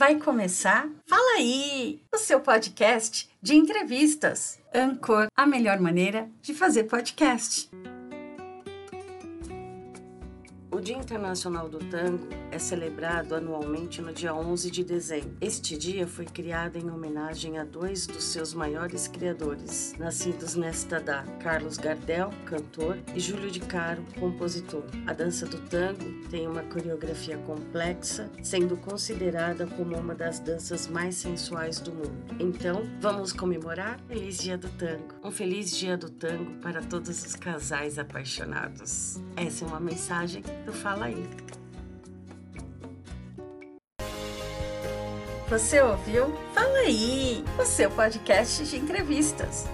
Vai começar? Fala aí! O seu podcast de entrevistas. Ancor, a melhor maneira de fazer podcast. O Dia Internacional do Tango é celebrado anualmente no dia 11 de dezembro. Este dia foi criado em homenagem a dois dos seus maiores criadores, nascidos nesta data: Carlos Gardel, cantor, e Júlio de Caro, compositor. A dança do tango tem uma coreografia complexa, sendo considerada como uma das danças mais sensuais do mundo. Então, vamos comemorar Feliz Dia do Tango. Um feliz Dia do Tango para todos os casais apaixonados. Essa é uma mensagem Fala aí. Você ouviu? Fala aí! O seu podcast de entrevistas.